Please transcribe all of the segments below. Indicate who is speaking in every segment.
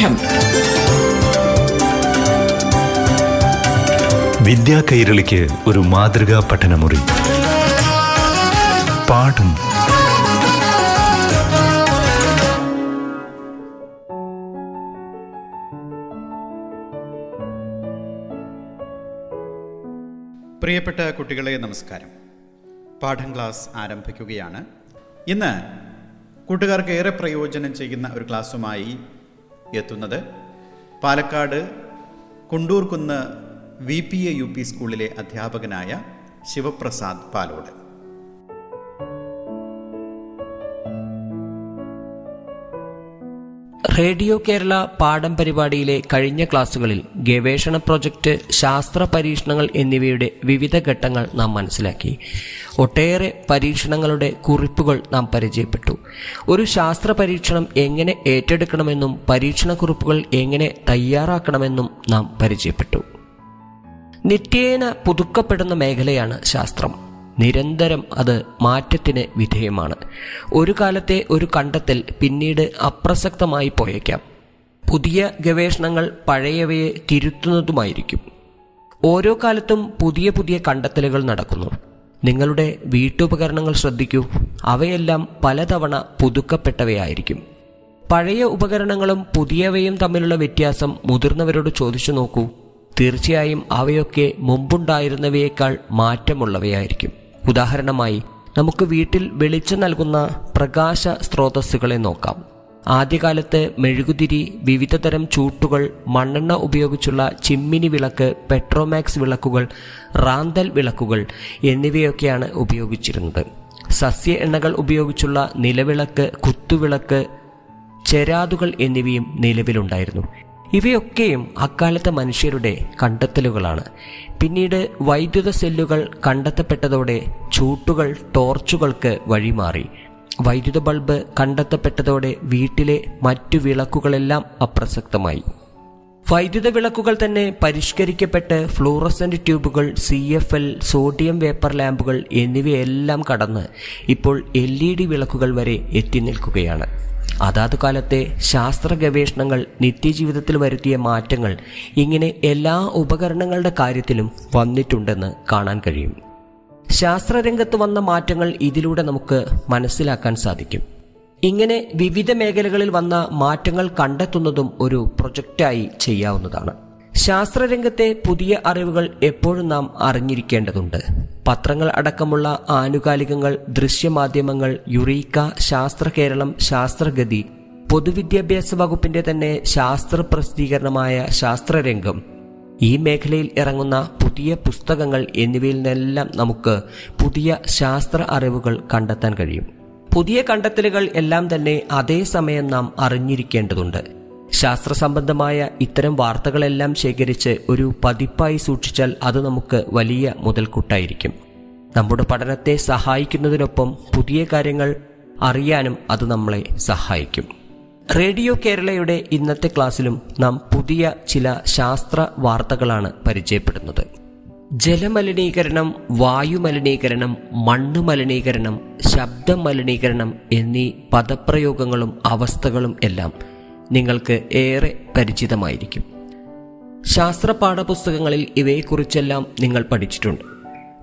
Speaker 1: പാഠം
Speaker 2: വിദ്യാ കൈരളിക്ക് ഒരു മാതൃകാ പഠനമുറി. പാഠം.
Speaker 3: പ്രിയപ്പെട്ട കുട്ടികളെ നമസ്കാരം. പാഠം ക്ലാസ് ആരംഭിക്കുകയാണ്. ഇന്ന് കൂട്ടുകാർക്ക് ഏറെ പ്രയോജനം ചെയ്യുന്ന ഒരു ക്ലാസ്സുമായി എത്തുന്നത്. Palakkad Kundurkunnu V P A U P സ്കൂളിലെ അധ്യാപകനായ ശിവപ്രസാദ് പാലോട്.
Speaker 4: റേഡിയോ കേരള പാഠം പരിപാടിയിലെ കഴിഞ്ഞ ക്ലാസ്സുകളിൽ ഗവേഷണ പ്രൊജക്ട് ശാസ്ത്ര പരീക്ഷണങ്ങൾ എന്നിവയുടെ വിവിധ ഘട്ടങ്ങൾ നാം മനസ്സിലാക്കി. ഒട്ടേറെ പരീക്ഷണങ്ങളുടെ കുറിപ്പുകൾ നാം പരിചയപ്പെട്ടു. ഒരു ശാസ്ത്ര പരീക്ഷണം എങ്ങനെ ഏറ്റെടുക്കണമെന്നും പരീക്ഷണ കുറിപ്പുകൾ എങ്ങനെ തയ്യാറാക്കണമെന്നും നാം പരിചയപ്പെട്ടു. നിത്യേന പുതുക്കപ്പെടുന്ന മേഖലയാണ് ശാസ്ത്രം. നിരന്തരം അത് മാറ്റത്തിന് വിധേയമാണ്. ഒരു കാലത്തെ ഒരു കണ്ടെത്തൽ പിന്നീട് അപ്രസക്തമായി പോയേക്കാം. പുതിയ ഗവേഷണങ്ങൾ പഴയവയെ തിരുത്തുന്നതുമായിരിക്കും. ഓരോ കാലത്തും പുതിയ പുതിയ കണ്ടെത്തലുകൾ നടക്കുന്നു. നിങ്ങളുടെ വീട്ടുപകരണങ്ങൾ ശ്രദ്ധിക്കൂ. അവയെല്ലാം പലതവണ പുതുക്കപ്പെട്ടവയായിരിക്കും. പഴയ ഉപകരണങ്ങളും പുതിയവയും തമ്മിലുള്ള വ്യത്യാസം മുതിർന്നവരോട് ചോദിച്ചു നോക്കൂ. തീർച്ചയായും അവയൊക്കെ മുമ്പുണ്ടായിരുന്നവയേക്കാൾ മാറ്റമുള്ളവയായിരിക്കും. ഉദാഹരണമായി നമുക്ക് വീട്ടിൽ വെളിച്ചം നൽകുന്ന പ്രകാശ സ്രോതസ്സുകളെ നോക്കാം. ആദ്യകാലത്ത് മെഴുകുതിരി വിവിധതരം ചൂട്ടുകൾ മണ്ണെണ്ണ ഉപയോഗിച്ചുള്ള ചിമ്മിനി വിളക്ക് പെട്രോമാക്സ് വിളക്കുകൾ റാന്തൽ വിളക്കുകൾ എന്നിവയൊക്കെയാണ് ഉപയോഗിച്ചിരുന്നത്. സസ്യ എണ്ണകൾ ഉപയോഗിച്ചുള്ള നിലവിളക്ക് കുത്തുവിളക്ക് ചെരാതുകൾ എന്നിവയും നിലവിലുണ്ടായിരുന്നു. ഇവയൊക്കെയും അക്കാലത്തെ മനുഷ്യരുടെ കണ്ടെത്തലുകളാണ്. പിന്നീട് വൈദ്യുത സെല്ലുകൾ കണ്ടെത്തപ്പെട്ടതോടെ ചൂട്ടുകൾ ടോർച്ചുകൾക്ക് വഴിമാറി. വൈദ്യുത ബൾബ് കണ്ടെത്തപ്പെട്ടതോടെ വീട്ടിലെ മറ്റു വിളക്കുകളെല്ലാം അപ്രസക്തമായി. വൈദ്യുത വിളക്കുകൾ തന്നെ പരിഷ്കരിക്കപ്പെട്ട് ഫ്ലൂറസെന്റ് ട്യൂബുകൾ C F L sodium vapour ലാമ്പുകൾ എന്നിവയെല്ലാം കടന്ന് ഇപ്പോൾ എൽ ഇ ഡി വിളക്കുകൾ വരെ എത്തി നിൽക്കുകയാണ്. അതാത് കാലത്തെ ശാസ്ത്ര ഗവേഷണങ്ങൾ നിത്യജീവിതത്തിൽ വരുത്തിയ മാറ്റങ്ങൾ ഇങ്ങനെ എല്ലാ ഉപകരണങ്ങളുടെ കാര്യത്തിലും വന്നിട്ടുണ്ടെന്ന് കാണാൻ കഴിയും. ശാസ്ത്രരംഗത്ത് വന്ന മാറ്റങ്ങൾ ഇതിലൂടെ നമുക്ക് മനസ്സിലാക്കാൻ സാധിക്കും. ഇങ്ങനെ വിവിധ മേഖലകളിൽ വന്ന മാറ്റങ്ങൾ കണ്ടെത്തുന്നതും ഒരു പ്രൊജക്റ്റായി ചെയ്യാവുന്നതാണ്. ശാസ്ത്രരംഗത്തെ പുതിയ അറിവുകൾ എപ്പോഴും നാം അറിഞ്ഞിരിക്കേണ്ടതുണ്ട്. പത്രങ്ങൾ അടക്കമുള്ള ആനുകാലികങ്ങൾ ദൃശ്യമാധ്യമങ്ങൾ യുറീക്ക ശാസ്ത്ര കേരളം ശാസ്ത്രഗതി പൊതുവിദ്യാഭ്യാസ വകുപ്പിന്റെ തന്നെ ശാസ്ത്ര പ്രസിദ്ധീകരണമായ ശാസ്ത്രരംഗം ഈ മേഖലയിൽ ഇറങ്ങുന്ന പുതിയ പുസ്തകങ്ങൾ എന്നിവയിൽ നിന്നെല്ലാം നമുക്ക് പുതിയ ശാസ്ത്ര അറിവുകൾ കണ്ടെത്താൻ കഴിയും. പുതിയ കണ്ടെത്തലുകൾ എല്ലാം തന്നെ അതേസമയം നാം അറിഞ്ഞിരിക്കേണ്ടതുണ്ട്. ശാസ്ത്ര സംബന്ധമായ ഇത്തരം വാർത്തകളെല്ലാം ശേഖരിച്ച് ഒരു പതിപ്പായി സൂക്ഷിച്ചാൽ അത് നമുക്ക് വലിയ മുതൽക്കൂട്ടായിരിക്കും. നമ്മുടെ പഠനത്തെ സഹായിക്കുന്നതിനൊപ്പം പുതിയ കാര്യങ്ങൾ അറിയാനും അത് നമ്മളെ സഹായിക്കും. റേഡിയോ കേരളയുടെ ഇന്നത്തെ ക്ലാസ്സിലും നാം പുതിയ ചില ശാസ്ത്ര വാർത്തകളാണ് പരിചയപ്പെടുന്നത്. ജലമലിനീകരണം വായുമലിനീകരണം മണ്ണ് മലിനീകരണം ശബ്ദ മലിനീകരണം എന്നീ പദപ്രയോഗങ്ങളും അവസ്ഥകളും എല്ലാം നിങ്ങൾക്ക് ഏറെ പരിചിതമായിരിക്കും. ശാസ്ത്ര പാഠപുസ്തകങ്ങളിൽ ഇവയെക്കുറിച്ചെല്ലാം നിങ്ങൾ പഠിച്ചിട്ടുണ്ട്.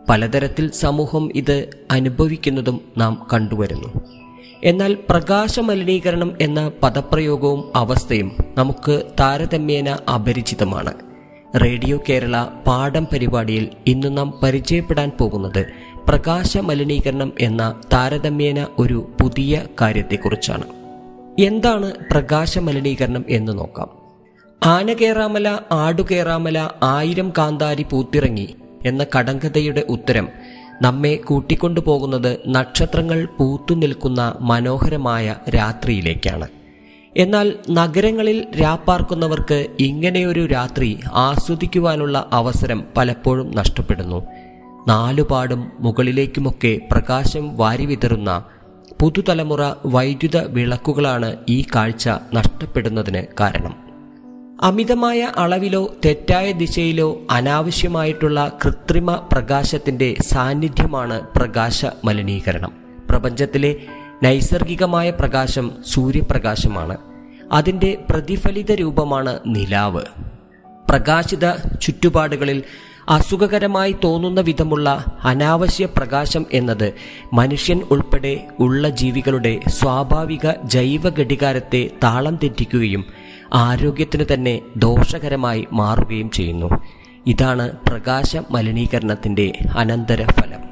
Speaker 4: പലതരത്തിൽ സമൂഹം ഇത് അനുഭവിക്കുന്നതും നാം കണ്ടുവരുന്നു. എന്നാൽ പ്രകാശ മലിനീകരണം എന്ന പദപ്രയോഗവും അവസ്ഥയും നമുക്ക് താരതമ്യേന അപരിചിതമാണ്. റേഡിയോ കേരള പാഠം പരിപാടിയിൽ ഇന്ന് നാം പരിചയപ്പെടാൻ പോകുന്നത് പ്രകാശ മലിനീകരണം എന്ന താരതമ്യേന ഒരു പുതിയ കാര്യത്തെക്കുറിച്ചാണ്. എന്താണ് പ്രകാശ മലിനീകരണം എന്ന് നോക്കാം. ആന കേറാമല ആടുകേറാമല ആയിരം കാന്താരി പൂത്തിറങ്ങി എന്ന കടങ്കഥയുടെ ഉത്തരം നമ്മെ കൂട്ടിക്കൊണ്ടുപോകുന്നത് നക്ഷത്രങ്ങൾ പൂത്തു നിൽക്കുന്ന മനോഹരമായ രാത്രിയിലേക്കാണ്. എന്നാൽ നഗരങ്ങളിൽ രാപ്പാർക്കുന്നവർക്ക് ഇങ്ങനെയൊരു രാത്രി ആസ്വദിക്കുവാനുള്ള അവസരം പലപ്പോഴും നഷ്ടപ്പെടുന്നു. നാലുപാടും മുകളിലേക്കുമൊക്കെ പ്രകാശം വാരിവിതറുന്ന പുതുതലമുറ വൈദ്യുത വിളക്കുകളാണ് ഈ കാഴ്ച നഷ്ടപ്പെടുന്നതിന് കാരണം. അമിതമായ അളവിലോ തെറ്റായ ദിശയിലോ അനാവശ്യമായിട്ടുള്ള കൃത്രിമ പ്രകാശത്തിന്റെ സാന്നിധ്യമാണ് പ്രകാശ മലിനീകരണം പ്രപഞ്ചത്തിലെ നൈസർഗികമായ പ്രകാശം സൂര്യപ്രകാശമാണ്. അതിന്റെ പ്രതിഫലിത രൂപമാണ് നിലാവ്. പ്രകാശിത ചുറ്റുപാടുകളിൽ അസുഖകരമായി തോന്നുന്ന വിധമുള്ള അനാവശ്യ പ്രകാശം എന്നത് മനുഷ്യൻ ഉൾപ്പെടെ ഉള്ള ജീവികളുടെ സ്വാഭാവിക ജൈവ ഘടികാരത്തെ താളം തെറ്റിക്കുകയും ആരോഗ്യത്തിന് തന്നെ ദോഷകരമായി മാറുകയും ചെയ്യുന്നു. ഇതാണ് പ്രകാശ മലിനീകരണത്തിന്റെ അനന്തരഫലം.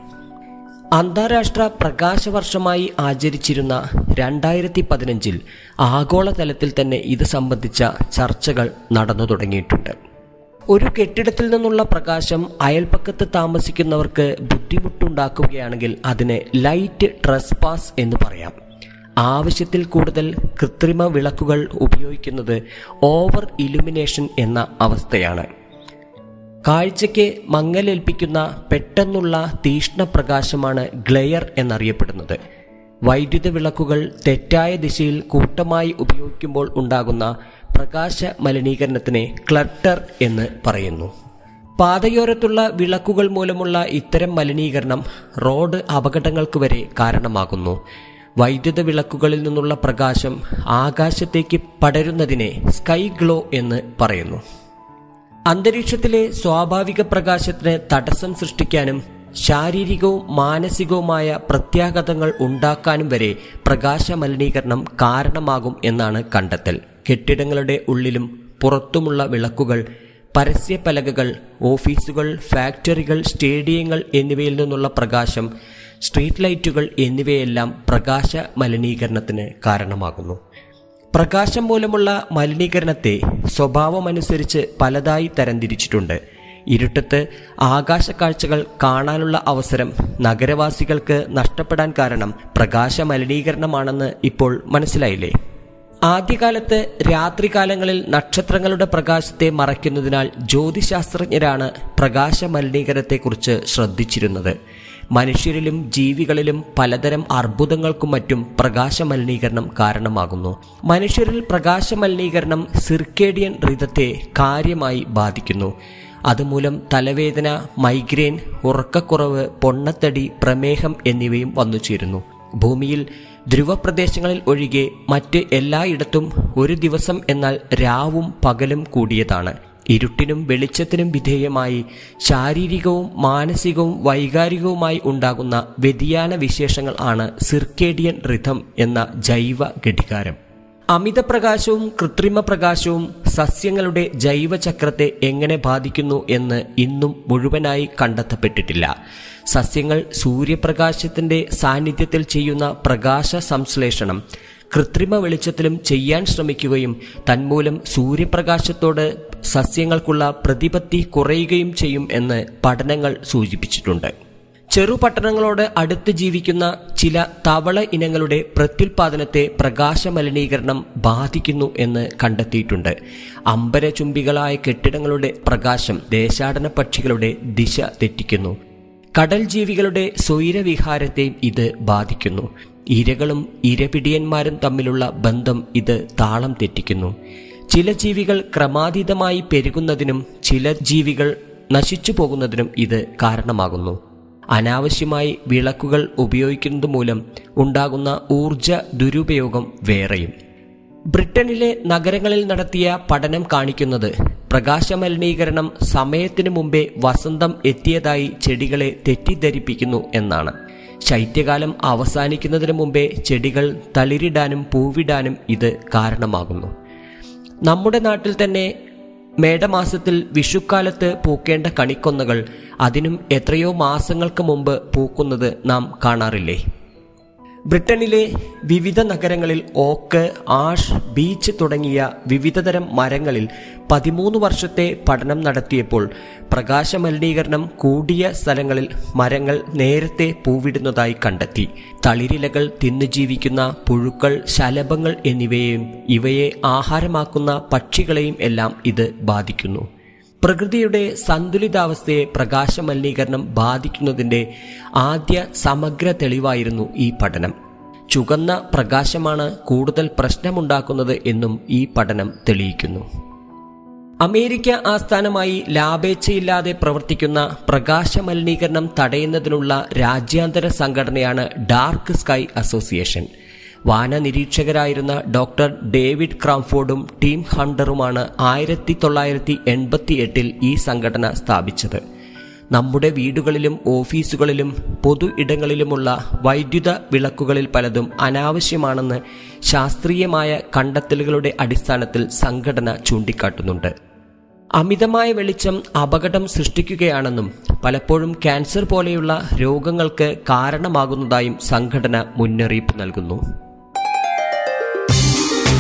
Speaker 4: അന്താരാഷ്ട്ര പ്രകാശവർഷമായി ആചരിച്ചിരുന്ന രണ്ടായിരത്തി പതിനഞ്ചിൽ ആഗോളതലത്തിൽ തന്നെ ഇത് സംബന്ധിച്ച ചർച്ചകൾ നടന്നു തുടങ്ങിയിട്ടുണ്ട്. ഒരു കെട്ടിടത്തിൽ നിന്നുള്ള പ്രകാശം അയൽപ്പക്കത്ത് താമസിക്കുന്നവർക്ക് ബുദ്ധിമുട്ടുണ്ടാക്കുകയാണെങ്കിൽ അതിന് ലൈറ്റ് ട്രസ്പാസ് എന്ന് പറയാം. ആവശ്യത്തിൽ കൂടുതൽ കൃത്രിമ വിളക്കുകൾ ഉപയോഗിക്കുന്നത് ഓവർ ഇലുമിനേഷൻ എന്ന അവസ്ഥയാണ്. കാഴ്ചയ്ക്ക് മങ്ങലേൽപ്പിക്കുന്ന പെട്ടെന്നുള്ള തീഷ്ണപ്രകാശമാണ് ഗ്ലെയർ എന്നറിയപ്പെടുന്നത്. വൈദ്യുത വിളക്കുകൾ തെറ്റായ ദിശയിൽ കൂട്ടമായി ഉപയോഗിക്കുമ്പോൾ ഉണ്ടാകുന്ന പ്രകാശ മലിനീകരണത്തിനെ ക്ലട്ടർ എന്ന് പറയുന്നു. പാതയോരത്തുള്ള വിളക്കുകൾ മൂലമുള്ള ഇത്തരം മലിനീകരണം റോഡ് അപകടങ്ങൾക്ക് വരെ കാരണമാകുന്നു. വൈദ്യുത വിളക്കുകളിൽ നിന്നുള്ള പ്രകാശം ആകാശത്തേക്ക് പടരുന്നതിനെ സ്കൈ ഗ്ലോ എന്ന് പറയുന്നു. അന്തരീക്ഷത്തിലെ സ്വാഭാവിക പ്രകാശത്തിന് തടസ്സം സൃഷ്ടിക്കാനും ശാരീരികവും മാനസികവുമായ പ്രത്യാഘാതങ്ങൾ ഉണ്ടാക്കാനും വരെ പ്രകാശ മലിനീകരണം കാരണമാകും എന്നാണ് കണ്ടെത്തൽ. കെട്ടിടങ്ങളുടെ ഉള്ളിലും പുറത്തുമുള്ള വിളക്കുകൾ പരസ്യപലകകൾ ഓഫീസുകൾ ഫാക്ടറികൾ സ്റ്റേഡിയങ്ങൾ എന്നിവയിൽ നിന്നുള്ള പ്രകാശം സ്ട്രീറ്റ് ലൈറ്റുകൾ എന്നിവയെല്ലാം പ്രകാശ മലിനീകരണത്തിന് കാരണമാകുന്നു. പ്രകാശം മൂലമുള്ള മലിനീകരണത്തെ സ്വഭാവമനുസരിച്ച് പലതായി തരംതിരിച്ചിട്ടുണ്ട്. ഇരുട്ടത്ത് ആകാശ കാഴ്ചകൾ കാണാനുള്ള അവസരം നഗരവാസികൾക്ക് നഷ്ടപ്പെടാൻ കാരണം പ്രകാശ മലിനീകരണമാണെന്ന് ഇപ്പോൾ മനസ്സിലായില്ലേ? ആദ്യകാലത്ത് രാത്രികാലങ്ങളിൽ നക്ഷത്രങ്ങളുടെ പ്രകാശത്തെ മറയ്ക്കുന്നതിനാൽ ജ്യോതിശാസ്ത്രജ്ഞരാണ് പ്രകാശ മലിനീകരണത്തെക്കുറിച്ച് ശ്രദ്ധിച്ചിരുന്നത്. മനുഷ്യരിലും ജീവികളിലും പലതരം അർബുദങ്ങൾക്കും മറ്റും പ്രകാശ മലിനീകരണം കാരണമാകുന്നു. മനുഷ്യരിൽ പ്രകാശ മലിനീകരണം സിർക്കേഡിയൻ ഋതത്തെ കാര്യമായി ബാധിക്കുന്നു. അതുമൂലം തലവേദന മൈഗ്രെയിൻ ഉറക്കക്കുറവ് പൊണ്ണത്തടി പ്രമേഹം എന്നിവയും വന്നു ചേരുന്നു. ഭൂമിയിൽ ധ്രുവപ്രദേശങ്ങളിൽ ഒഴികെ മറ്റ് എല്ലായിടത്തും ഒരു ദിവസം എന്നാൽ രാവും പകലും കൂടിയതാണ്. ഇരുട്ടിനും വെളിച്ചത്തിനും വിധേയമായി ശാരീരികവും മാനസികവും വൈകാരികവുമായി ഉണ്ടാകുന്ന വ്യതിയാന വിശേഷങ്ങൾ ആണ് സിർക്കേഡിയൻ റിഥം എന്ന ജൈവ ഘടികാരം. അമിത പ്രകാശവും കൃത്രിമ പ്രകാശവും സസ്യങ്ങളുടെ ജൈവചക്രത്തെ എങ്ങനെ ബാധിക്കുന്നു എന്ന് ഇന്നും മുഴുവനായി കണ്ടെത്തപ്പെട്ടിട്ടില്ല. സസ്യങ്ങൾ സൂര്യപ്രകാശത്തിന്റെ സാന്നിധ്യത്തിൽ ചെയ്യുന്ന പ്രകാശ സംശ്ലേഷണം കൃത്രിമ വെളിച്ചത്തിലും ചെയ്യാൻ ശ്രമിക്കുകയും തന്മൂലം സൂര്യപ്രകാശത്തോട് സസ്യങ്ങൾക്കുള്ള പ്രതിപത്തി കുറയുകയും ചെയ്യും എന്ന് പഠനങ്ങൾ സൂചിപ്പിച്ചിട്ടുണ്ട്. ചെറുപട്ടണങ്ങളോട് അടുത്ത് ജീവിക്കുന്ന ചില തവള ഇനങ്ങളുടെ പ്രത്യുൽപാദനത്തെ പ്രകാശ മലിനീകരണം ബാധിക്കുന്നു എന്ന് കണ്ടെത്തിയിട്ടുണ്ട്. അമ്പരചുംബികളായ കെട്ടിടങ്ങളുടെ പ്രകാശം ദേശാടന പക്ഷികളുടെ ദിശ തെറ്റിക്കുന്നു. കടൽ ജീവികളുടെ സ്വൈരവിഹാരത്തെയും ഇത് ബാധിക്കുന്നു. ഇരകളും ഇരപിടിയന്മാരും തമ്മിലുള്ള ബന്ധം ഇത് താളം തെറ്റിക്കുന്നു. ചില ജീവികൾ ക്രമാതീതമായി പെരുകുന്നതിനും ചില ജീവികൾ നശിച്ചു പോകുന്നതിനും ഇത് കാരണമാകുന്നു. അനാവശ്യമായി വിളക്കുകൾ ഉപയോഗിക്കുന്നത് മൂലം ഉണ്ടാകുന്ന ഊർജ ദുരുപയോഗം വേറെയും. ബ്രിട്ടനിലെ നഗരങ്ങളിൽ നടത്തിയ പഠനം കാണിക്കുന്നത് പ്രകാശമലിനീകരണം സമയത്തിനു മുമ്പേ വസന്തം എത്തിയതായി ചെടികളെ തെറ്റിദ്ധരിപ്പിക്കുന്നു എന്നാണ്. ശൈത്യകാലം അവസാനിക്കുന്നതിന് മുമ്പേ ചെടികൾ തളിരിടാനും പൂവിടാനും ഇത് കാരണമാകുന്നു. നമ്മുടെ നാട്ടിൽ തന്നെ മേടമാസത്തിൽ വിഷുക്കാലത്ത് പൂക്കേണ്ട കണിക്കൊന്നകൾ അതിനും എത്രയോ മാസങ്ങൾക്ക് മുമ്പ് പൂക്കുന്നത് നാം കാണാറില്ലേ? ബ്രിട്ടനിലെ വിവിധ നഗരങ്ങളിൽ ഓക്ക് ആഷ് ബീച്ച് തുടങ്ങിയ വിവിധതരം മരങ്ങളിൽ പതിമൂന്ന് വർഷത്തെ പഠനം നടത്തിയപ്പോൾ പ്രകാശ മലിനീകരണം കൂടിയ സ്ഥലങ്ങളിൽ മരങ്ങൾ നേരത്തെ പൂവിടുന്നതായി കണ്ടെത്തി. തളിരിലകൾ തിന്നു ജീവിക്കുന്ന പുഴുക്കൾ ശലഭങ്ങൾ എന്നിവയെയും ഇവയെ ആഹാരമാക്കുന്ന പക്ഷികളെയും എല്ലാം ഇത് ബാധിക്കുന്നു. പ്രകൃതിയുടെ സന്തുലിതാവസ്ഥയെ പ്രകാശമലിനീകരണം ബാധിക്കുന്നതിന്റെ ആദ്യ സമഗ്ര തെളിവായിരുന്നു ഈ പഠനം. ചുകന്ന പ്രകാശമാണ് കൂടുതൽ പ്രശ്നമുണ്ടാക്കുന്നത് എന്നും ഈ പഠനം തെളിയിക്കുന്നു. അമേരിക്ക ആസ്ഥാനമായി ലാഭേച്ഛയില്ലാതെ പ്രവർത്തിക്കുന്ന പ്രകാശമലിനീകരണം തടയുന്നതിനുള്ള രാജ്യാന്തര സംഘടനയാണ് ഡാർക്ക് സ്കൈ അസോസിയേഷൻ. വാനനിരീക്ഷകരായിരുന്ന ഡോക്ടർ ഡേവിഡ് ക്രാംഫോർഡും ടീം ഹണ്ടറുമാണ് ആയിരത്തി തൊള്ളായിരത്തി എൺപത്തി എട്ടിൽ ഈ സംഘടന സ്ഥാപിച്ചത്. നമ്മുടെ വീടുകളിലും ഓഫീസുകളിലും പൊതു ഇടങ്ങളിലുമുള്ള വൈദ്യുത വിളക്കുകളിൽ പലതും അനാവശ്യമാണെന്ന് ശാസ്ത്രീയമായ കണ്ടെത്തലുകളുടെ അടിസ്ഥാനത്തിൽ സംഘടന ചൂണ്ടിക്കാട്ടുന്നുണ്ട്. അമിതമായ വെളിച്ചം അപകടം സൃഷ്ടിക്കുകയാണെന്നും പലപ്പോഴും ക്യാൻസർ പോലെയുള്ള രോഗങ്ങൾക്ക് കാരണമാകുന്നതായും സംഘടന മുന്നറിയിപ്പ് നൽകുന്നു.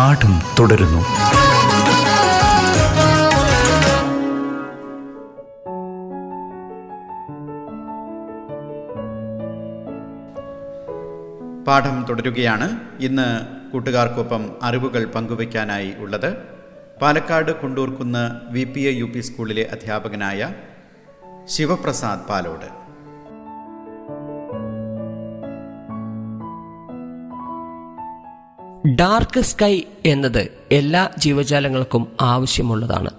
Speaker 2: പാഠം തുടരുന്നു.
Speaker 3: പാഠം തുടരുകയാണ്. ഇന്ന് കൂട്ടുകാർക്കൊപ്പം അറിവുകൾ പങ്കുവയ്ക്കാനായി ഉള്ളത് Palakkad Kundurkunnu V P A U P സ്കൂളിലെ അധ്യാപകനായ ശിവപ്രസാദ് പാലോട്.
Speaker 4: ഡാർക്ക് സ്കൈ എന്നത് എല്ലാ ജീവജാലങ്ങൾക്കും ആവശ്യമുള്ളതാണ്.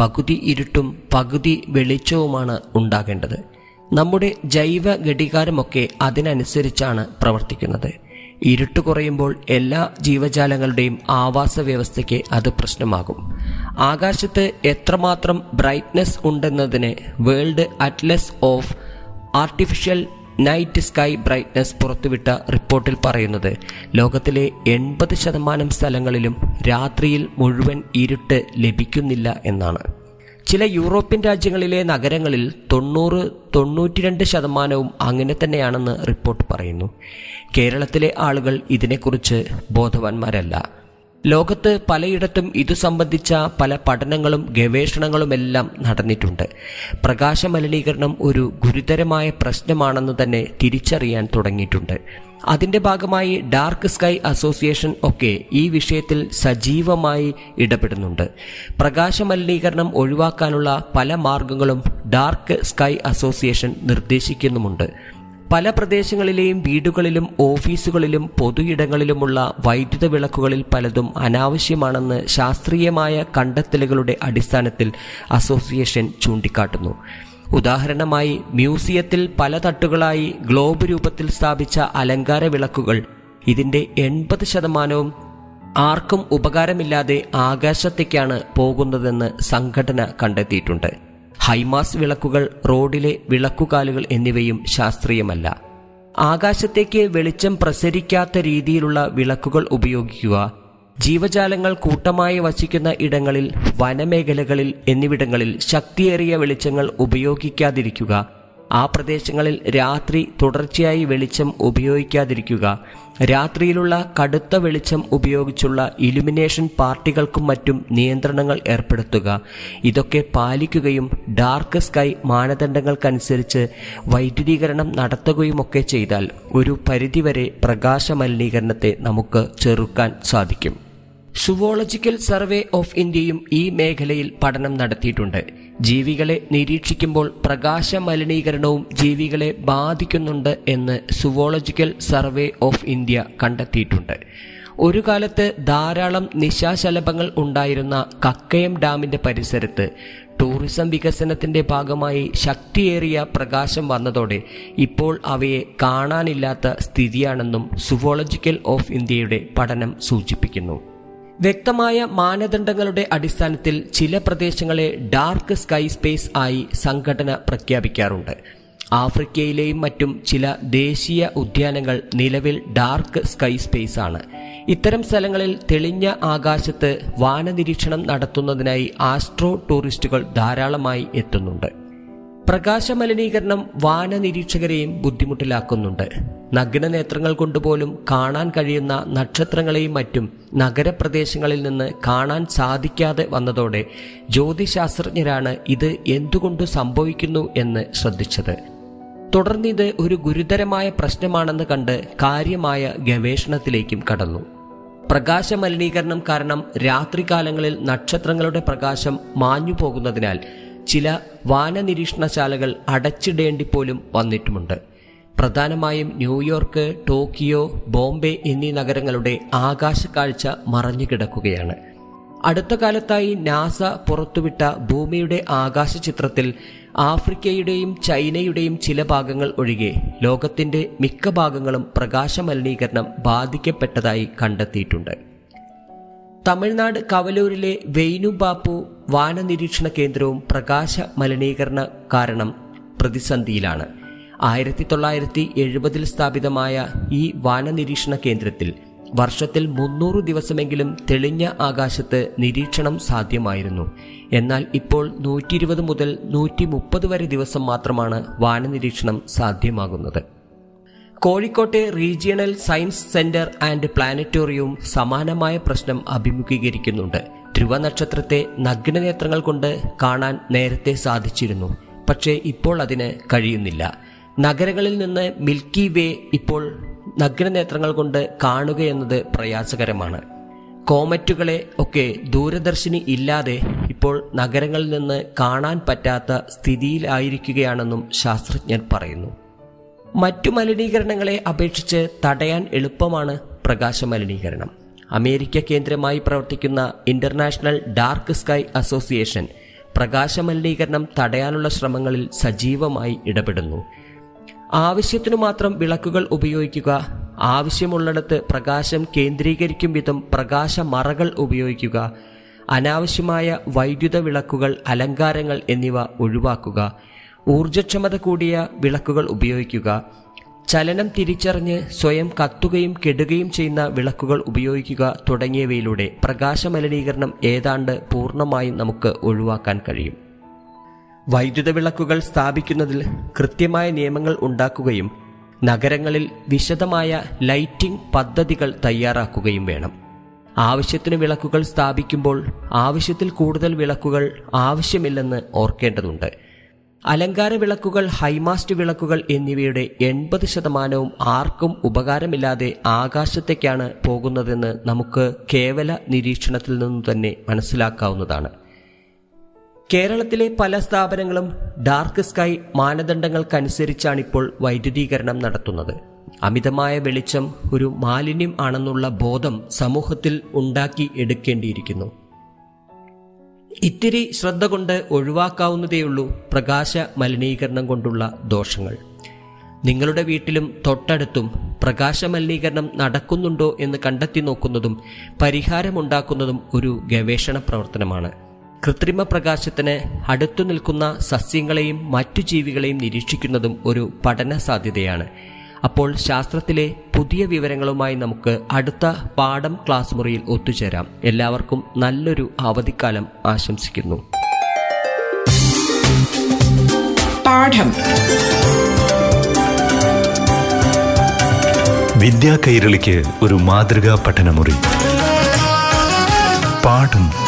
Speaker 4: പകുതി ഇരുട്ടും പകുതി വെളിച്ചവുമാണ് ഉണ്ടാകേണ്ടത്. നമ്മുടെ ജൈവ ഘടികാരമൊക്കെ അതിനനുസരിച്ചാണ് പ്രവർത്തിക്കുന്നത്. ഇരുട്ട് കുറയുമ്പോൾ എല്ലാ ജീവജാലങ്ങളുടെയും ആവാസ വ്യവസ്ഥയ്ക്ക് അത് പ്രശ്നമാകും. ആകാശത്ത് എത്രമാത്രം brightness ഉണ്ടെന്നതിന് world atlas of artificial night sky brightness പുറത്തുവിട്ട റിപ്പോർട്ടിൽ പറയുന്നത് ലോകത്തിലെ എൺപത് ശതമാനം സ്ഥലങ്ങളിലും രാത്രിയിൽ മുഴുവൻ ഇരുട്ട് ലഭിക്കുന്നില്ല എന്നാണ്. ചില യൂറോപ്യൻ രാജ്യങ്ങളിലെ നഗരങ്ങളിൽ തൊണ്ണൂറ് തൊണ്ണൂറ്റിരണ്ട് ശതമാനവും അങ്ങനെ തന്നെയാണെന്ന് റിപ്പോർട്ട് പറയുന്നു. കേരളത്തിലെ ആളുകൾ ഇതിനെക്കുറിച്ച് ബോധവാന്മാരല്ല. ലോകത്ത് പലയിടത്തും ഇതു സംബന്ധിച്ച പല പഠനങ്ങളും ഗവേഷണങ്ങളുമെല്ലാം നടന്നിട്ടുണ്ട്. പ്രകാശ മലിനീകരണം ഒരു ഗുരുതരമായ പ്രശ്നമാണെന്ന് തന്നെ തിരിച്ചറിയാൻ തുടങ്ങിയിട്ടുണ്ട്. അതിന്റെ ഭാഗമായി ഡാർക്ക് സ്കൈ അസോസിയേഷൻ ഒക്കെ ഈ വിഷയത്തിൽ സജീവമായി ഇടപെടുന്നുണ്ട്. പ്രകാശ മലിനീകരണം ഒഴിവാക്കാനുള്ള പല മാർഗങ്ങളും ഡാർക്ക് സ്കൈ അസോസിയേഷൻ നിർദ്ദേശിക്കുന്നുമുണ്ട്. പല പ്രദേശങ്ങളിലെയും വീടുകളിലും ഓഫീസുകളിലും പൊതുയിടങ്ങളിലുമുള്ള വൈദ്യുത വിളക്കുകളിൽ പലതും അനാവശ്യമാണെന്ന് ശാസ്ത്രീയമായ കണ്ടെത്തലുകളുടെ അടിസ്ഥാനത്തിൽ അസോസിയേഷൻ ചൂണ്ടിക്കാട്ടുന്നു. ഉദാഹരണമായി മ്യൂസിയത്തിൽ പല തട്ടുകളായി ഗ്ലോബ് രൂപത്തിൽ സ്ഥാപിച്ച അലങ്കാര വിളക്കുകൾ ഇതിന്റെ എൺപത് ശതമാനവും ആർക്കും ഉപകാരമില്ലാതെ ആകാശത്തേക്കാണ് പോകുന്നതെന്ന് സംഘടന കണ്ടെത്തിയിട്ടുണ്ട്. ഹൈമാസ് വിളക്കുകൾ റോഡിലെ വിളക്കുകാലുകൾ എന്നിവയും ശാസ്ത്രീയമല്ല. ആകാശത്തേക്ക് വെളിച്ചം പ്രസരിക്കാത്ത രീതിയിലുള്ള വിളക്കുകൾ ഉപയോഗിക്കുക ജീവജാലങ്ങൾ കൂട്ടമായി വസിക്കുന്ന ഇടങ്ങളിൽ വനമേഖലകളിൽ എന്നിവിടങ്ങളിൽ ശക്തിയേറിയ വെളിച്ചങ്ങൾ ഉപയോഗിക്കാതിരിക്കുക ആ പ്രദേശങ്ങളിൽ രാത്രി തുടർച്ചയായി വെളിച്ചം ഉപയോഗിക്കാതിരിക്കുക. രാത്രിയിലുള്ള കടുത്ത വെളിച്ചം ഉപയോഗിച്ചുള്ള ഇലുമിനേഷൻ പാർട്ടികൾക്കും മറ്റും നിയന്ത്രണങ്ങൾ ഏർപ്പെടുത്തുക. ഇതൊക്കെ പാലിക്കുകയും ഡാർക്ക് സ്കൈ മാനദണ്ഡങ്ങൾക്കനുസരിച്ച് വൈദ്യുതീകരണം നടത്തുകയുമൊക്കെ ചെയ്താൽ ഒരു പരിധിവരെ പ്രകാശ മലിനീകരണത്തെ നമുക്ക് ചെറുക്കാൻ സാധിക്കും. സുവോളജിക്കൽ സർവേ ഓഫ് ഇന്ത്യയും ഈ മേഖലയിൽ പഠനം നടത്തിയിട്ടുണ്ട്. ജീവികളെ നിരീക്ഷിക്കുമ്പോൾ പ്രകാശ മലിനീകരണവും ജീവികളെ ബാധിക്കുന്നുണ്ട് എന്ന് സുവോളജിക്കൽ സർവേ ഓഫ് ഇന്ത്യ കണ്ടെത്തിയിട്ടുണ്ട്. ഒരു കാലത്ത് ധാരാളം നിശാശലഭങ്ങൾ ഉണ്ടായിരുന്ന കക്കയം ഡാമിന്റെ പരിസരത്ത് ടൂറിസം വികസനത്തിന്റെ ഭാഗമായി ശക്തിയേറിയ പ്രകാശം വന്നതോടെ ഇപ്പോൾ അവയെ കാണാനില്ലാത്ത സ്ഥിതിയാണെന്നും സുവോളജിക്കൽ ഓഫ് ഇന്ത്യയുടെ പഠനം സൂചിപ്പിക്കുന്നു. വ്യക്തമായ മാനദണ്ഡങ്ങളുടെ അടിസ്ഥാനത്തിൽ ചില പ്രദേശങ്ങളെ ഡാർക്ക് സ്കൈ സ്പേസ് ആയി സംഘടന പ്രഖ്യാപിക്കാറുണ്ട്. ആഫ്രിക്കയിലെയും മറ്റും ചില ദേശീയ ഉദ്യാനങ്ങൾ നിലവിൽ ഡാർക്ക് സ്കൈ സ്പേസ് ആണ്. ഇത്തരം സ്ഥലങ്ങളിൽ തെളിഞ്ഞ ആകാശത്ത് വാനനിരീക്ഷണം നടത്തുന്നതിനായി ആസ്ട്രോ ടൂറിസ്റ്റുകൾ ധാരാളമായി എത്തുന്നുണ്ട്. പ്രകാശ മലിനീകരണം വാനനിരീക്ഷകരെയും ബുദ്ധിമുട്ടിലാക്കുന്നുണ്ട്. നഗ്ന നേത്രങ്ങൾ കൊണ്ടുപോലും കാണാൻ കഴിയുന്ന നക്ഷത്രങ്ങളെയും മറ്റും നഗരപ്രദേശങ്ങളിൽ നിന്ന് കാണാൻ സാധിക്കാതെ വന്നതോടെ ജ്യോതിശാസ്ത്രജ്ഞരാണ് ഇത് എന്തുകൊണ്ട് സംഭവിക്കുന്നു എന്ന് ശ്രദ്ധിച്ചത്. തുടർന്ന് ഇത് ഒരു ഗുരുതരമായ പ്രശ്നമാണെന്ന് കണ്ട് കാര്യമായ ഗവേഷണത്തിലേക്കും കടന്നു. പ്രകാശ മലിനീകരണം കാരണം രാത്രികാലങ്ങളിൽ നക്ഷത്രങ്ങളുടെ പ്രകാശം മാഞ്ഞു പോകുന്നതിനാൽ ചില വാനനിരീക്ഷണശാലകൾ അടച്ചിടേണ്ടി പോലും വന്നിട്ടുമുണ്ട്. പ്രധാനമായും ന്യൂയോർക്ക് ടോക്കിയോ ബോംബെ എന്നീ നഗരങ്ങളുടെ ആകാശക്കാഴ്ച മറഞ്ഞു കിടക്കുകയാണ് അടുത്ത കാലത്തായി നാസ പുറത്തുവിട്ട ഭൂമിയുടെ ആകാശ ചിത്രത്തിൽ ആഫ്രിക്കയുടെയും ചൈനയുടെയും ചില ഭാഗങ്ങൾ ഒഴികെ ലോകത്തിന്റെ മിക്ക ഭാഗങ്ങളും പ്രകാശ മലിനീകരണം ബാധിക്കപ്പെട്ടതായി കണ്ടെത്തിയിട്ടുണ്ട്. തമിഴ്നാട് കവലൂരിലെ വെയിനുബാപ്പു വാനനിരീക്ഷണ കേന്ദ്രവും പ്രകാശ മലിനീകരണ കാരണം പ്രതിസന്ധിയിലാണ്. ആയിരത്തി തൊള്ളായിരത്തി എഴുപതിൽ സ്ഥാപിതമായ ഈ വാനനിരീക്ഷണ കേന്ദ്രത്തിൽ വർഷത്തിൽ മുന്നൂറ് ദിവസമെങ്കിലും തെളിഞ്ഞ ആകാശത്ത് നിരീക്ഷണം സാധ്യമായിരുന്നു. എന്നാൽ ഇപ്പോൾ നൂറ്റി ഇരുപത് മുതൽ നൂറ്റി മുപ്പത് വരെ ദിവസം മാത്രമാണ് വാനനിരീക്ഷണം സാധ്യമാകുന്നത്. കോഴിക്കോട്ടെ റീജിയണൽ സയൻസ് സെന്റർ ആൻഡ് പ്ലാനറ്റോറിയവും സമാനമായ പ്രശ്നം അഭിമുഖീകരിക്കുന്നുണ്ട്. ധ്രുവ നക്ഷത്രത്തെ നഗ്നനേത്രങ്ങൾ കൊണ്ട് കാണാൻ നേരത്തെ സാധിച്ചിരുന്നു. പക്ഷേ ഇപ്പോൾ അതിന് കഴിയുന്നില്ല. നഗരങ്ങളിൽ നിന്ന് മിൽക്കി വേ ഇപ്പോൾ നഗ്നനേത്രങ്ങൾ കൊണ്ട് കാണുകയെന്നത് പ്രയാസകരമാണ്. കോമറ്റുകളെ ഒക്കെ ദൂരദർശിനി ഇല്ലാതെ ഇപ്പോൾ നഗരങ്ങളിൽ നിന്ന് കാണാൻ പറ്റാത്ത സ്ഥിതിയിലായിരിക്കുകയാണെന്നും ശാസ്ത്രജ്ഞർ പറയുന്നു. മറ്റു മലിനീകരണങ്ങളെ അപേക്ഷിച്ച് തടയാൻ എളുപ്പമാണ് പ്രകാശ മലിനീകരണം. അമേരിക്ക കേന്ദ്രമായി പ്രവർത്തിക്കുന്ന ഇന്റർനാഷണൽ ഡാർക്ക് സ്കൈ അസോസിയേഷൻ പ്രകാശ മലിനീകരണം തടയാനുള്ള ശ്രമങ്ങളിൽ സജീവമായി ഇടപെടുന്നു. ആവശ്യത്തിനു മാത്രം വിളക്കുകൾ ഉപയോഗിക്കുക ആവശ്യമുള്ളിടത്ത് പ്രകാശം കേന്ദ്രീകരിക്കും വിധം പ്രകാശ മറകൾ ഉപയോഗിക്കുക അനാവശ്യമായ വൈദ്യുത വിളക്കുകൾ അലങ്കാരങ്ങൾ എന്നിവ ഒഴിവാക്കുക ഊർജക്ഷമത കൂടിയ വിളക്കുകൾ ഉപയോഗിക്കുക. ചലനം തിരിച്ചറിഞ്ഞ് സ്വയം കത്തുകയും കെടുകയും ചെയ്യുന്ന വിളക്കുകൾ ഉപയോഗിക്കുക തുടങ്ങിയവയിലൂടെ പ്രകാശ മലിനീകരണം ഏതാണ്ട് പൂർണമായും നമുക്ക് ഒഴിവാക്കാൻ കഴിയും. വൈദ്യുത വിളക്കുകൾ സ്ഥാപിക്കുന്നതിൽ കൃത്യമായ നിയമങ്ങൾ ഉണ്ടാക്കുകയും നഗരങ്ങളിൽ വിശദമായ ലൈറ്റിംഗ് പദ്ധതികൾ തയ്യാറാക്കുകയും വേണം. ആവശ്യത്തിന് വിളക്കുകൾ സ്ഥാപിക്കുമ്പോൾ ആവശ്യത്തിൽ കൂടുതൽ വിളക്കുകൾ ആവശ്യമില്ലെന്ന് ഓർക്കേണ്ടതുണ്ട്. അലങ്കാര വിളക്കുകൾ ഹൈമാസ്റ്റ് വിളക്കുകൾ എന്നിവയുടെ എൺപത് ശതമാനവും ആർക്കും ഉപകാരമില്ലാതെ ആകാശത്തേക്കാണ് പോകുന്നതെന്ന് നമുക്ക് കേവല നിരീക്ഷണത്തിൽ നിന്ന് തന്നെ മനസ്സിലാക്കാവുന്നതാണ്. കേരളത്തിലെ പല സ്ഥാപനങ്ങളും ഡാർക്ക് സ്കൈ മാനദണ്ഡങ്ങൾക്കനുസരിച്ചാണ് ഇപ്പോൾ വൈദ്യുതീകരണം നടത്തുന്നത്. അമിതമായ വെളിച്ചം ഒരു മാലിന്യം ആണെന്നുള്ള ബോധം സമൂഹത്തിൽ ഉണ്ടാക്കി എടുക്കേണ്ടിയിരിക്കുന്നു. ഇത്തിരി ശ്രദ്ധ കൊണ്ട് ഒഴിവാക്കാവുന്നതേയുള്ളൂ പ്രകാശ മലിനീകരണം കൊണ്ടുള്ള ദോഷങ്ങൾ. നിങ്ങളുടെ വീട്ടിലും തൊട്ടടുത്തും പ്രകാശ മലിനീകരണം നടക്കുന്നുണ്ടോ എന്ന് കണ്ടെത്തി നോക്കുന്നതും പരിഹാരമുണ്ടാക്കുന്നതും ഒരു ഗവേഷണ പ്രവർത്തനമാണ്. കൃത്രിമ പ്രകാശത്തിന് അടുത്തു നിൽക്കുന്ന സസ്യങ്ങളെയും മറ്റു ജീവികളെയും നിരീക്ഷിക്കുന്നതും ഒരു പഠന സാധ്യതയാണ്. അപ്പോൾ ശാസ്ത്രത്തിലെ പുതിയ വിവരങ്ങളുമായി നമുക്ക് അടുത്ത പാഠം ക്ലാസ് മുറിയിൽ ഒത്തുചേരാം. എല്ലാവർക്കും നല്ലൊരു അവധിക്കാലം ആശംസിക്കുന്നു.
Speaker 1: പാഠം.
Speaker 2: വിദ്യാ കൈരളിക്ക് ഒരു മാതൃകാ പഠനമുറി. പാഠം.